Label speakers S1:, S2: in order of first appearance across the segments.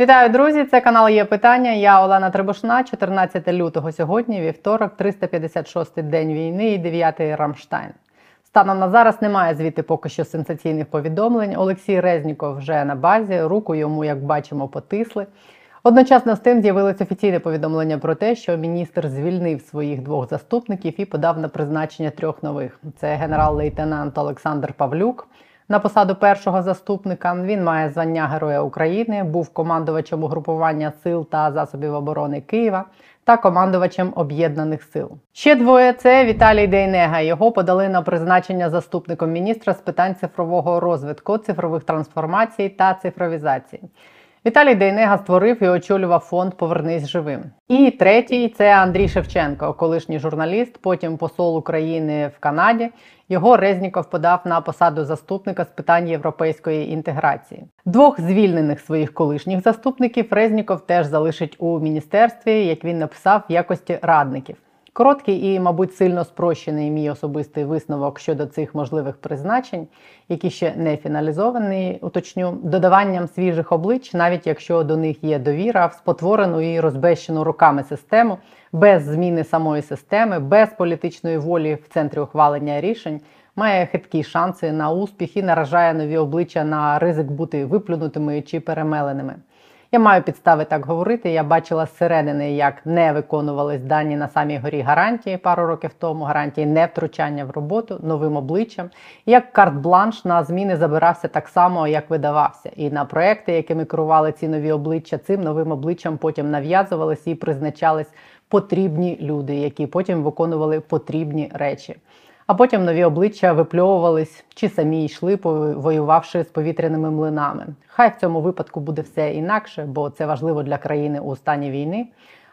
S1: Вітаю, друзі! Це канал є питання. Я Олена Требушна, 14 лютого сьогодні, вівторок, 356-й день війни і 9-й Рамштайн. Станом на зараз немає звідти поки що сенсаційних повідомлень. Олексій Резніков вже на базі, руку йому, як бачимо, потисли. Одночасно з тим з'явилось офіційне повідомлення про те, що міністр звільнив своїх двох заступників і подав на призначення трьох нових: це генерал-лейтенант Олександр Павлюк. На посаду першого заступника він має звання Героя України, був командувачем угрупування сил та засобів оборони Києва та командувачем об'єднаних сил. Ще двоє це Віталій Дейнега. Його подали на призначення заступником міністра з питань цифрового розвитку, цифрових трансформацій та цифровізації. Віталій Дейнега створив і очолював фонд Повернись живим. І третій це Андрій Шевченко, колишній журналіст, потім посол України в Канаді. Його Резніков подав на посаду заступника з питань європейської інтеграції. Двох звільнених своїх колишніх заступників Резніков теж залишить у міністерстві, як він написав, в якості радників. Короткий і, мабуть, сильно спрощений мій особистий висновок щодо цих можливих призначень, які ще не фіналізовані, уточню, додаванням свіжих облич, навіть якщо до них є довіра, в спотворену і розбещену руками систему, без зміни самої системи, без політичної волі в центрі ухвалення рішень, має хиткі шанси на успіх і наражає нові обличчя на ризик бути виплюнутими чи перемеленими. Я маю підстави так говорити. Я бачила зсередини, як не виконувались дані на самій горі гарантії пару років тому. Гарантії не втручання в роботу новим обличчям. Як карт-бланш на зміни забирався так само, як видавався. І на проекти, якими керували ці нові обличчя, цим новим обличчям потім нав'язувались і призначались потрібні люди, які потім виконували потрібні речі. А потім нові обличчя випльовувались чи самі йшли, воювавши з повітряними млинами. Хай в цьому випадку буде все інакше, бо це важливо для країни у стані війни.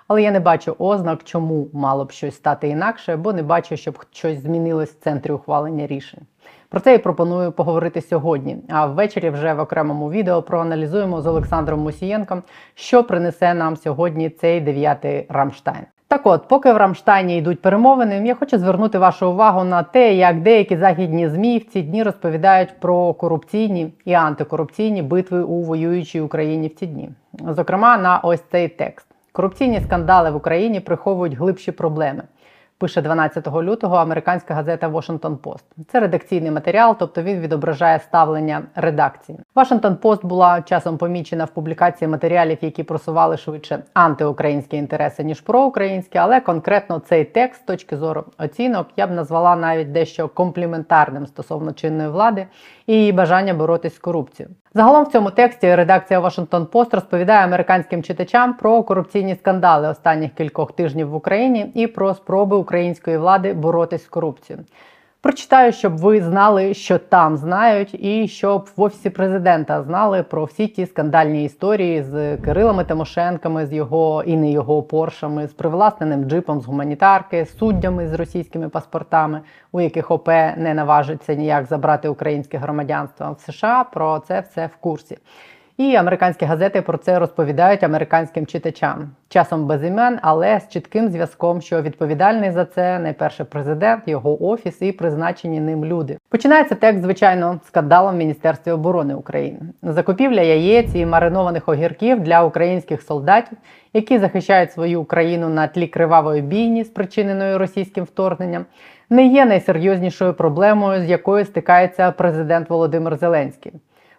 S1: Але я не бачу ознак, чому мало б щось стати інакше, бо не бачу, щоб щось змінилось в центрі ухвалення рішень. Про це і пропоную поговорити сьогодні. А ввечері вже в окремому відео проаналізуємо з Олександром Мусієнком, що принесе нам сьогодні цей дев'ятий Рамштайн. Так от, поки в Рамштайні йдуть перемовини, я хочу звернути вашу увагу на те, як деякі західні змі в ці дні розповідають про корупційні і антикорупційні битви у воюючій Україні в ці дні. Зокрема, на ось цей текст: корупційні скандали в Україні приховують глибші проблеми пише 12 лютого американська газета Washington Post. Це редакційний матеріал, тобто він відображає ставлення редакції. Washington Post була часом помічена в публікації матеріалів, які просували швидше антиукраїнські інтереси ніж проукраїнські, але конкретно цей текст з точки зору оцінок я б назвала навіть дещо компліментарним стосовно чинної влади і її бажання боротись з корупцією. Загалом в цьому тексті редакція Washington Post розповідає американським читачам про корупційні скандали останніх кількох тижнів в Україні і про спроби української влади боротись з корупцією. Прочитаю, щоб ви знали, що там знають, і щоб в офісі президента знали про всі ті скандальні історії з Кирилами Тимошенками, з його і не його поршами, з привласненим джипом з гуманітарки, суддями з російськими паспортами, у яких ОП не наважиться ніяк забрати українське громадянство в США. Про це все в курсі. І американські газети про це розповідають американським читачам. Часом без імен, але з чітким зв'язком, що відповідальний за це найперше президент, його офіс і призначені ним люди. Починається текст, звичайно, скандалом в Міністерстві оборони України. Закупівля яєць і маринованих огірків для українських солдатів, які захищають свою Україну на тлі кривавої бійні, спричиненої російським вторгненням, не є найсерйознішою проблемою, з якою стикається президент Володимир Зеленський.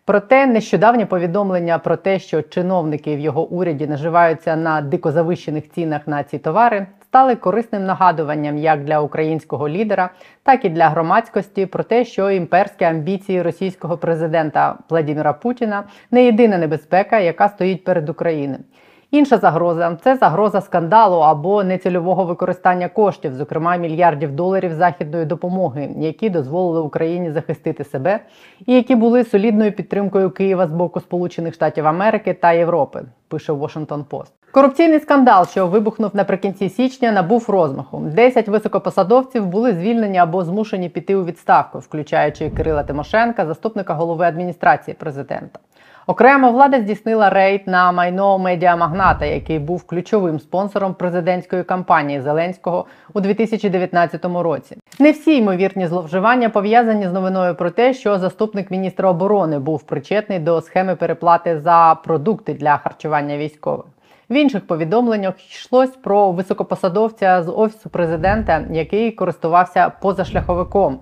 S1: Проте нещодавнє повідомлення про те, що чиновники в його уряді наживаються на дико завищених цінах на ці товари, стали корисним нагадуванням як для українського лідера, так і для громадськості про те, що імперські амбіції російського президента Владимира Путіна не єдина небезпека, яка стоїть перед Україною. Інша загроза це загроза скандалу або нецільового використання коштів, зокрема мільярдів доларів західної допомоги, які дозволили Україні захистити себе, і які були солідною підтримкою Києва з боку Сполучених Штатів Америки та Європи. Пише Washington Post. Корупційний скандал, що вибухнув наприкінці січня, набув розмаху. Десять високопосадовців були звільнені або змушені піти у відставку, включаючи Кирила Тимошенка, заступника голови адміністрації президента. Окремо влада здійснила рейд на майно медіамагната, який був ключовим спонсором президентської кампанії Зеленського у 2019 році. Не всі ймовірні зловживання пов'язані з новиною про те, що заступник міністра оборони був причетний до схеми переплати за продукти для харчування військових. В інших повідомленнях йшлось про високопосадовця з офісу президента, який користувався позашляховиком,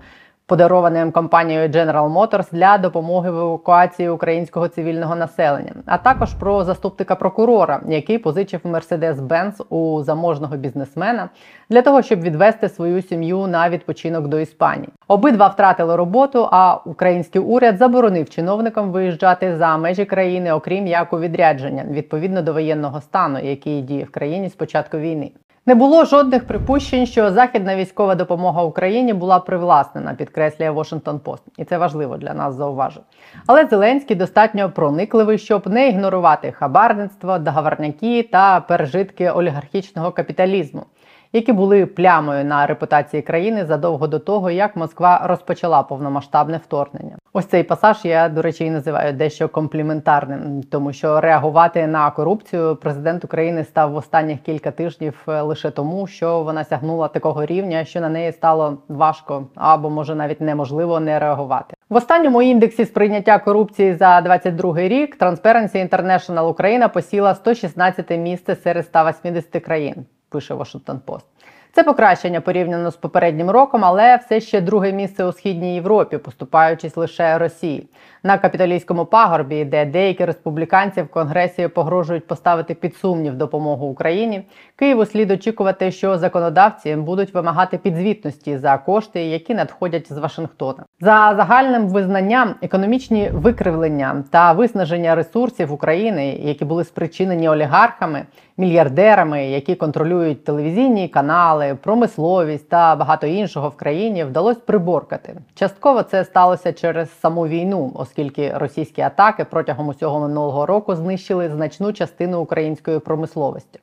S1: подарованим компанією General Motors для допомоги в евакуації українського цивільного населення, а також про заступника прокурора, який позичив Mercedes-Benz у заможного бізнесмена для того, щоб відвести свою сім'ю на відпочинок до Іспанії. Обидва втратили роботу, а український уряд заборонив чиновникам виїжджати за межі країни, окрім як у відрядження, відповідно до воєнного стану, який діє в країні з початку війни. Не було жодних припущень, що західна військова допомога Україні була привласнена, підкреслює Washington Post. і це важливо для нас зауважити. Але Зеленський достатньо проникливий, щоб не ігнорувати хабарництво, договорняки та пережитки олігархічного капіталізму які були плямою на репутації країни задовго до того, як Москва розпочала повномасштабне вторгнення. Ось цей пасаж я, до речі, і називаю дещо компліментарним, тому що реагувати на корупцію президент України став в останніх кілька тижнів е, лише тому, що вона сягнула такого рівня, що на неї стало важко або може навіть неможливо не реагувати. В останньому індексі сприйняття корупції за 22 рік Transparency International Україна посіла 116 місце серед 180 країн пише Washington Post. Це покращення порівняно з попереднім роком, але все ще друге місце у східній Європі, поступаючись лише Росії на капіталійському пагорбі, де деякі республіканці в конгресі погрожують поставити під сумнів допомогу Україні. Києву слід очікувати, що законодавці будуть вимагати підзвітності за кошти, які надходять з Вашингтона. За загальним визнанням економічні викривлення та виснаження ресурсів України, які були спричинені олігархами, мільярдерами, які контролюють телевізійні канали, промисловість та багато іншого в країні, вдалося приборкати. Частково це сталося через саму війну, оскільки російські атаки протягом усього минулого року знищили значну частину української промисловості.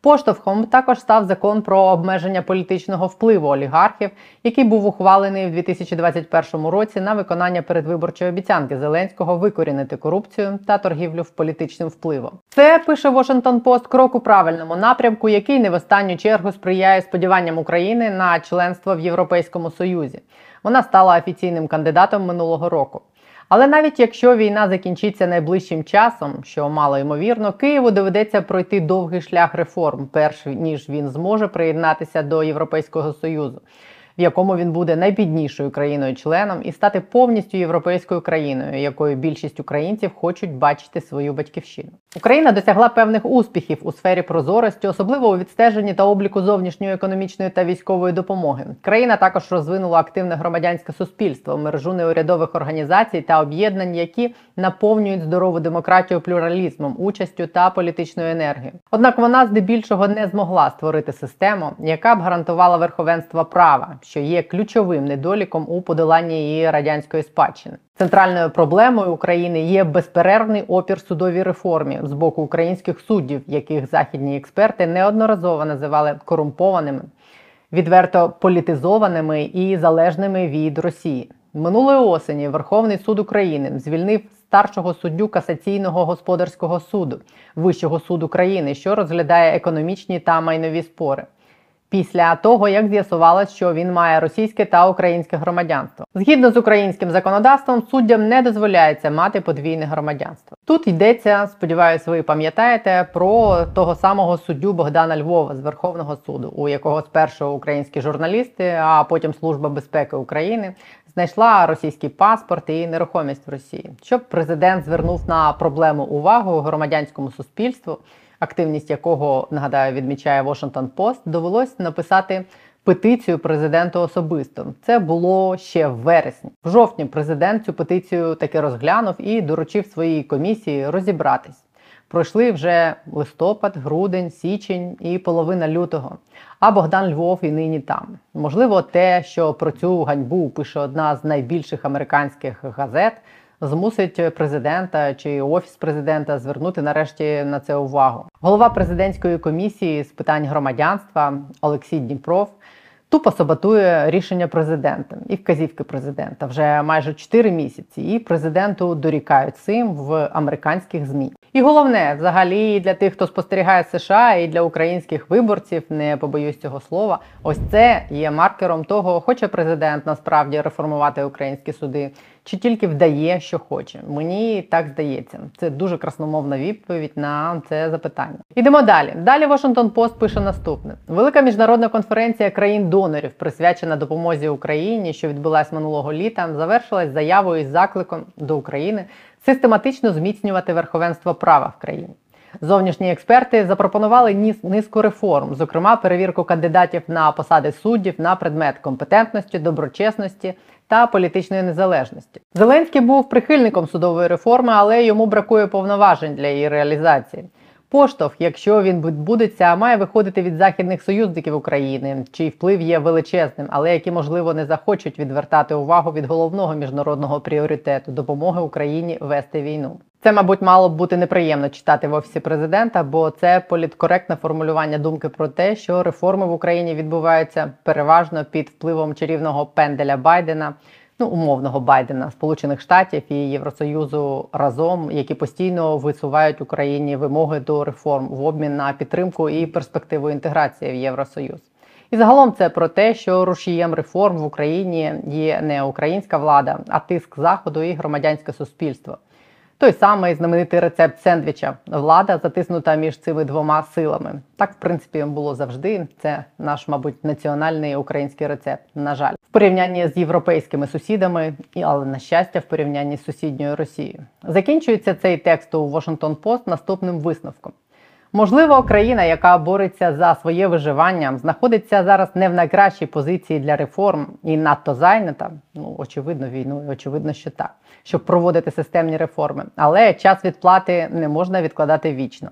S1: Поштовхом також став закон про обмеження політичного впливу олігархів, який був ухвалений в 2021 році на виконання передвиборчої обіцянки Зеленського викорінити корупцію та торгівлю в політичним впливом. Це пише Washington Post крок у правильному напрямку, який не в останню чергу сприяє сподіванням України на членство в Європейському Союзі. Вона стала офіційним кандидатом минулого року. Але навіть якщо війна закінчиться найближчим часом, що мало ймовірно, Києву доведеться пройти довгий шлях реформ, перш ніж він зможе приєднатися до Європейського союзу в якому він буде найбіднішою країною-членом і стати повністю європейською країною, якою більшість українців хочуть бачити свою батьківщину. Україна досягла певних успіхів у сфері прозорості, особливо у відстеженні та обліку зовнішньої економічної та військової допомоги. Країна також розвинула активне громадянське суспільство, мережу неурядових організацій та об'єднань, які наповнюють здорову демократію плюралізмом, участю та політичною енергією. Однак вона здебільшого не змогла створити систему, яка б гарантувала верховенство права що є ключовим недоліком у подоланні її радянської спадщини. Центральною проблемою України є безперервний опір судовій реформі з боку українських суддів, яких західні експерти неодноразово називали корумпованими, відверто політизованими і залежними від Росії. Минулої осені Верховний суд України звільнив старшого суддю касаційного господарського суду Вищого суду країни, що розглядає економічні та майнові спори після того, як з'ясувалось, що він має російське та українське громадянство. Згідно з українським законодавством, суддям не дозволяється мати подвійне громадянство. Тут йдеться, сподіваюся, ви пам'ятаєте про того самого суддю Богдана Львова з Верховного суду, у якого спершу українські журналісти, а потім Служба безпеки України знайшла російський паспорт і нерухомість в Росії, щоб президент звернув на проблему увагу громадянському суспільству активність якого нагадаю відмічає Washington Post, довелось написати петицію президенту особисто. Це було ще в вересні. В жовтні президент цю петицію таки розглянув і доручив своїй комісії розібратись. Пройшли вже листопад, грудень, січень і половина лютого. А Богдан Львов і нині там. Можливо, те, що про цю ганьбу пише одна з найбільших американських газет, змусить президента чи офіс президента звернути нарешті на це увагу. Голова президентської комісії з питань громадянства Олексій Дніпров Тупо саботує рішення президента і вказівки президента вже майже 4 місяці. І президенту дорікають цим в американських змі. І головне, взагалі, для тих, хто спостерігає США і для українських виборців, не побоюсь цього слова. Ось це є маркером того, хоче президент насправді реформувати українські суди, чи тільки вдає, що хоче. Мені так здається. Це дуже красномовна відповідь на це запитання. Ідемо далі. Далі Washington Post пише наступне: велика міжнародна конференція країн-донорів, присвячена допомозі Україні, що відбулась минулого літа, завершилась заявою із закликом до України систематично зміцнювати верховенство права в країні. Зовнішні експерти запропонували ніс- низку реформ, зокрема перевірку кандидатів на посади суддів на предмет компетентності, доброчесності та політичної незалежності. Зеленський був прихильником судової реформи, але йому бракує повноважень для її реалізації. Поштовх, якщо він відбудеться, має виходити від західних союзників України, чий вплив є величезним, але які можливо не захочуть відвертати увагу від головного міжнародного пріоритету допомоги Україні вести війну. Це, мабуть, мало б бути неприємно читати в офісі президента, бо це політкоректне формулювання думки про те, що реформи в Україні відбуваються переважно під впливом чарівного пенделя Байдена, ну умовного Байдена, Сполучених Штатів і Євросоюзу разом, які постійно висувають Україні вимоги до реформ в обмін на підтримку і перспективу інтеграції в Євросоюз. І загалом це про те, що рушієм реформ в Україні є не українська влада, а тиск заходу і громадянське суспільство. Той самий знаменитий рецепт сендвіча. Влада затиснута між цими двома силами. Так, в принципі, було завжди. Це наш, мабуть, національний український рецепт. На жаль, в порівнянні з європейськими сусідами, і але на щастя, в порівнянні з сусідньою Росією. Закінчується цей текст у Washington Post наступним висновком. Можливо, країна, яка бореться за своє виживання, знаходиться зараз не в найкращій позиції для реформ і надто зайнята. Ну, очевидно, війною, очевидно, що так, щоб проводити системні реформи. Але час відплати не можна відкладати вічно.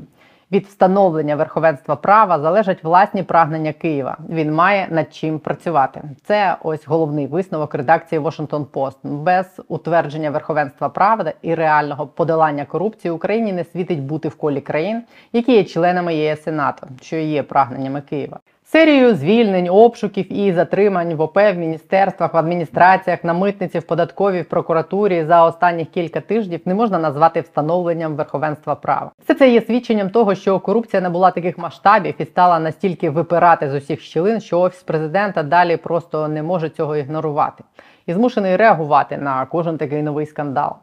S1: Від встановлення верховенства права залежать власні прагнення Києва. Він має над чим працювати. Це ось головний висновок редакції Washington Post. Без утвердження верховенства права і реального подолання корупції Україні не світить бути в колі країн, які є членами ЄС і НАТО, що є прагненнями Києва. Серію звільнень, обшуків і затримань в ОП, в міністерствах, в адміністраціях, на митниці, в податковій, в прокуратурі за останніх кілька тижнів не можна назвати встановленням верховенства права. Все це є свідченням того, що корупція не була таких масштабів і стала настільки випирати з усіх щілин, що офіс президента далі просто не може цього ігнорувати і змушений реагувати на кожен такий новий скандал.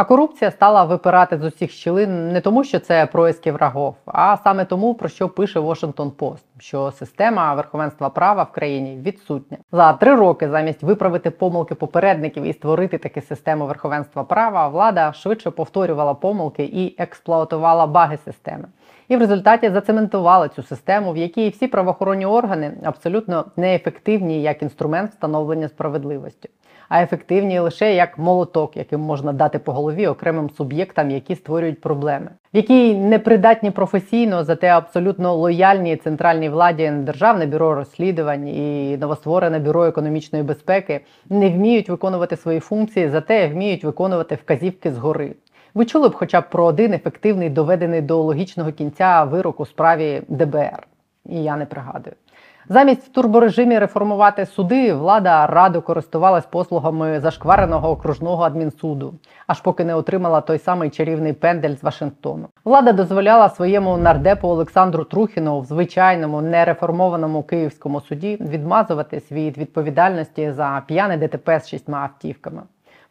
S1: А корупція стала випирати з усіх щілин не тому, що це происки врагов, а саме тому, про що пише Washington Post, що система верховенства права в країні відсутня. За три роки замість виправити помилки попередників і створити таку систему верховенства права, влада швидше повторювала помилки і експлуатувала баги системи. І в результаті зацементували цю систему, в якій всі правоохоронні органи абсолютно неефективні як інструмент встановлення справедливості а ефективні лише як молоток, яким можна дати по голові окремим суб'єктам, які створюють проблеми, в якій непридатні професійно, зате абсолютно лояльні центральній владі Державне бюро розслідувань і новостворене бюро економічної безпеки не вміють виконувати свої функції, зате вміють виконувати вказівки згори. Ви чули б хоча б про один ефективний доведений до логічного кінця вирок у справі ДБР, і я не пригадую. Замість в турборежимі реформувати суди, влада радо користувалась послугами зашквареного окружного адмінсуду, аж поки не отримала той самий чарівний пендель з Вашингтону. Влада дозволяла своєму нардепу Олександру Трухіну в звичайному нереформованому київському суді відмазуватись від відповідальності за п'яне ДТП з шістьма автівками.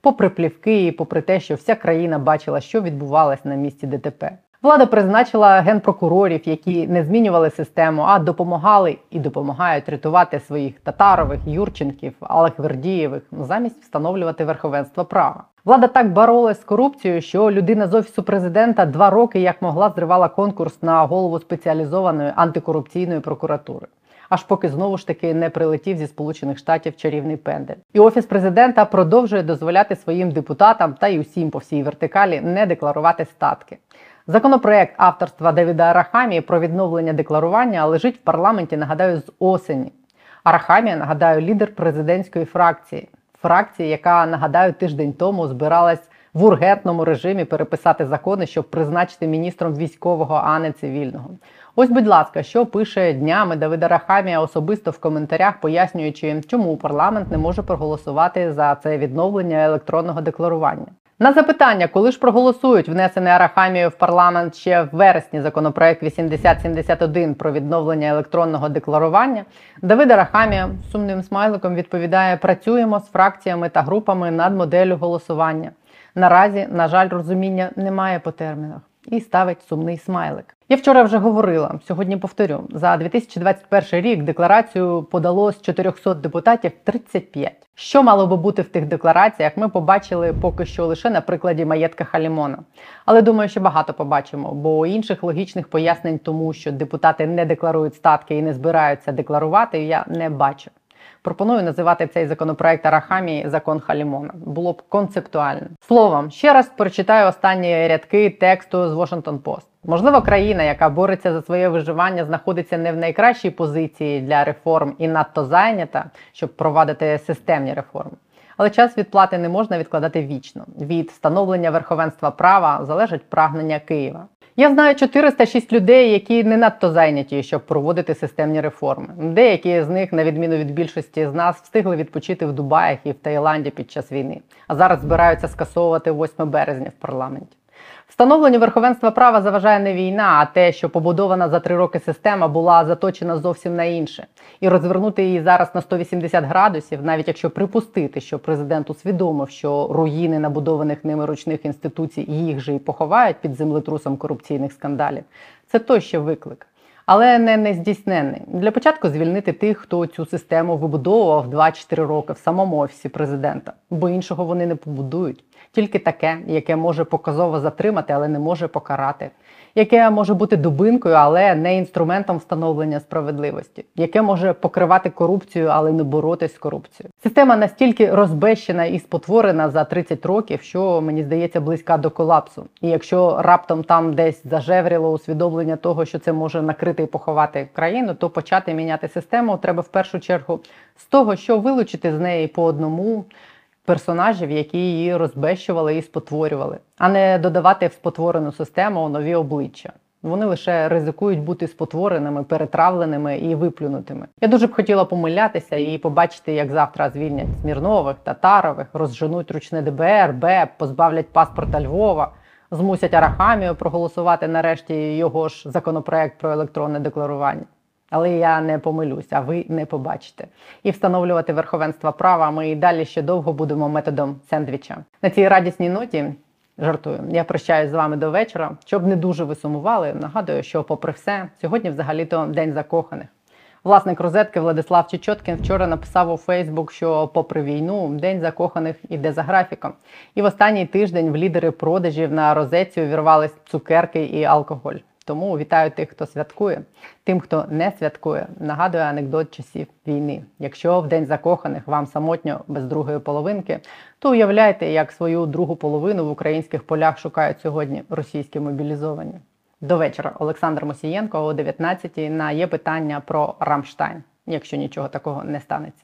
S1: Попри плівки і попри те, що вся країна бачила, що відбувалось на місці ДТП. Влада призначила генпрокурорів, які не змінювали систему, а допомагали і допомагають рятувати своїх татарових, Юрченків, Алехвердієвих, замість встановлювати верховенство права. Влада так боролась з корупцією, що людина з офісу президента два роки як могла зривала конкурс на голову спеціалізованої антикорупційної прокуратури. Аж поки знову ж таки не прилетів зі Сполучених Штатів чарівний пендель. І офіс президента продовжує дозволяти своїм депутатам та й усім по всій вертикалі не декларувати статки. Законопроект авторства Давіда Арахамії про відновлення декларування лежить в парламенті, нагадаю, з осені. Арахамія, нагадаю, лідер президентської фракції, фракції, яка нагадаю тиждень тому збиралась в ургентному режимі переписати закони, щоб призначити міністром військового, а не цивільного. Ось, будь ласка, що пише днями Давида Рахамія особисто в коментарях, пояснюючи, чому парламент не може проголосувати за це відновлення електронного декларування. На запитання, коли ж проголосують внесений Арахамією в парламент ще в вересні законопроект 8071 про відновлення електронного декларування, Давид Арахамія сумним смайликом відповідає: працюємо з фракціями та групами над моделлю голосування. Наразі, на жаль, розуміння немає по термінах і ставить сумний смайлик. Я вчора вже говорила, сьогодні повторю: за 2021 рік декларацію подало з 400 депутатів 35. Що мало би бути в тих деклараціях, ми побачили поки що лише на прикладі маєтка Халімона. Але думаю, що багато побачимо, бо інших логічних пояснень тому, що депутати не декларують статки і не збираються декларувати, я не бачу. Пропоную називати цей законопроект Арахамії закон Халімона. Було б концептуально. Словом, ще раз прочитаю останні рядки тексту з Washington Post. Можливо, країна, яка бореться за своє виживання, знаходиться не в найкращій позиції для реформ і надто зайнята, щоб провадити системні реформи. Але час відплати не можна відкладати вічно. Від встановлення верховенства права залежить прагнення Києва. Я знаю 406 людей, які не надто зайняті, щоб проводити системні реформи. Деякі з них, на відміну від більшості з нас, встигли відпочити в Дубаях і в Таїланді під час війни, а зараз збираються скасовувати 8 березня в парламенті. Встановленню верховенства права заважає не війна, а те, що побудована за три роки система була заточена зовсім на інше, і розвернути її зараз на 180 градусів, навіть якщо припустити, що президент усвідомив, що руїни набудованих ними ручних інституцій їх же і поховають під землетрусом корупційних скандалів, це той ще виклик. Але не нездійсненний. Для початку звільнити тих, хто цю систему вибудовував 2-4 роки в самому офісі президента, бо іншого вони не побудують. Тільки таке, яке може показово затримати, але не може покарати, яке може бути дубинкою, але не інструментом встановлення справедливості, яке може покривати корупцію, але не боротись з корупцією. Система настільки розбещена і спотворена за 30 років, що мені здається близька до колапсу. І якщо раптом там десь зажевріло усвідомлення того, що це може накрити і поховати країну, то почати міняти систему треба в першу чергу з того, що вилучити з неї по одному персонажів, які її розбещували і спотворювали, а не додавати в спотворену систему нові обличчя. Вони лише ризикують бути спотвореними, перетравленими і виплюнутими. Я дуже б хотіла помилятися і побачити, як завтра звільнять Смірнових, Татарових, розженуть ручне ДБР, БЕП, позбавлять паспорта Львова, змусять Арахамію проголосувати нарешті його ж законопроект про електронне декларування. Але я не помилюсь, а ви не побачите. І встановлювати верховенство права ми і далі ще довго будемо методом сендвіча. На цій радісній ноті жартую. Я прощаюсь з вами до вечора. Щоб не дуже ви сумували, нагадую, що, попри все, сьогодні взагалі-то день закоханих. Власник розетки Владислав Чечоткін вчора написав у Фейсбук, що, попри війну, день закоханих іде за графіком. І в останній тиждень в лідери продажів на розетці увірвались цукерки і алкоголь. Тому вітаю тих, хто святкує. Тим, хто не святкує, нагадує анекдот часів війни. Якщо в день закоханих вам самотньо без другої половинки, то уявляйте, як свою другу половину в українських полях шукають сьогодні російські мобілізовані. До вечора Олександр Мосієнко о 19-й на є питання про Рамштайн, якщо нічого такого не станеться.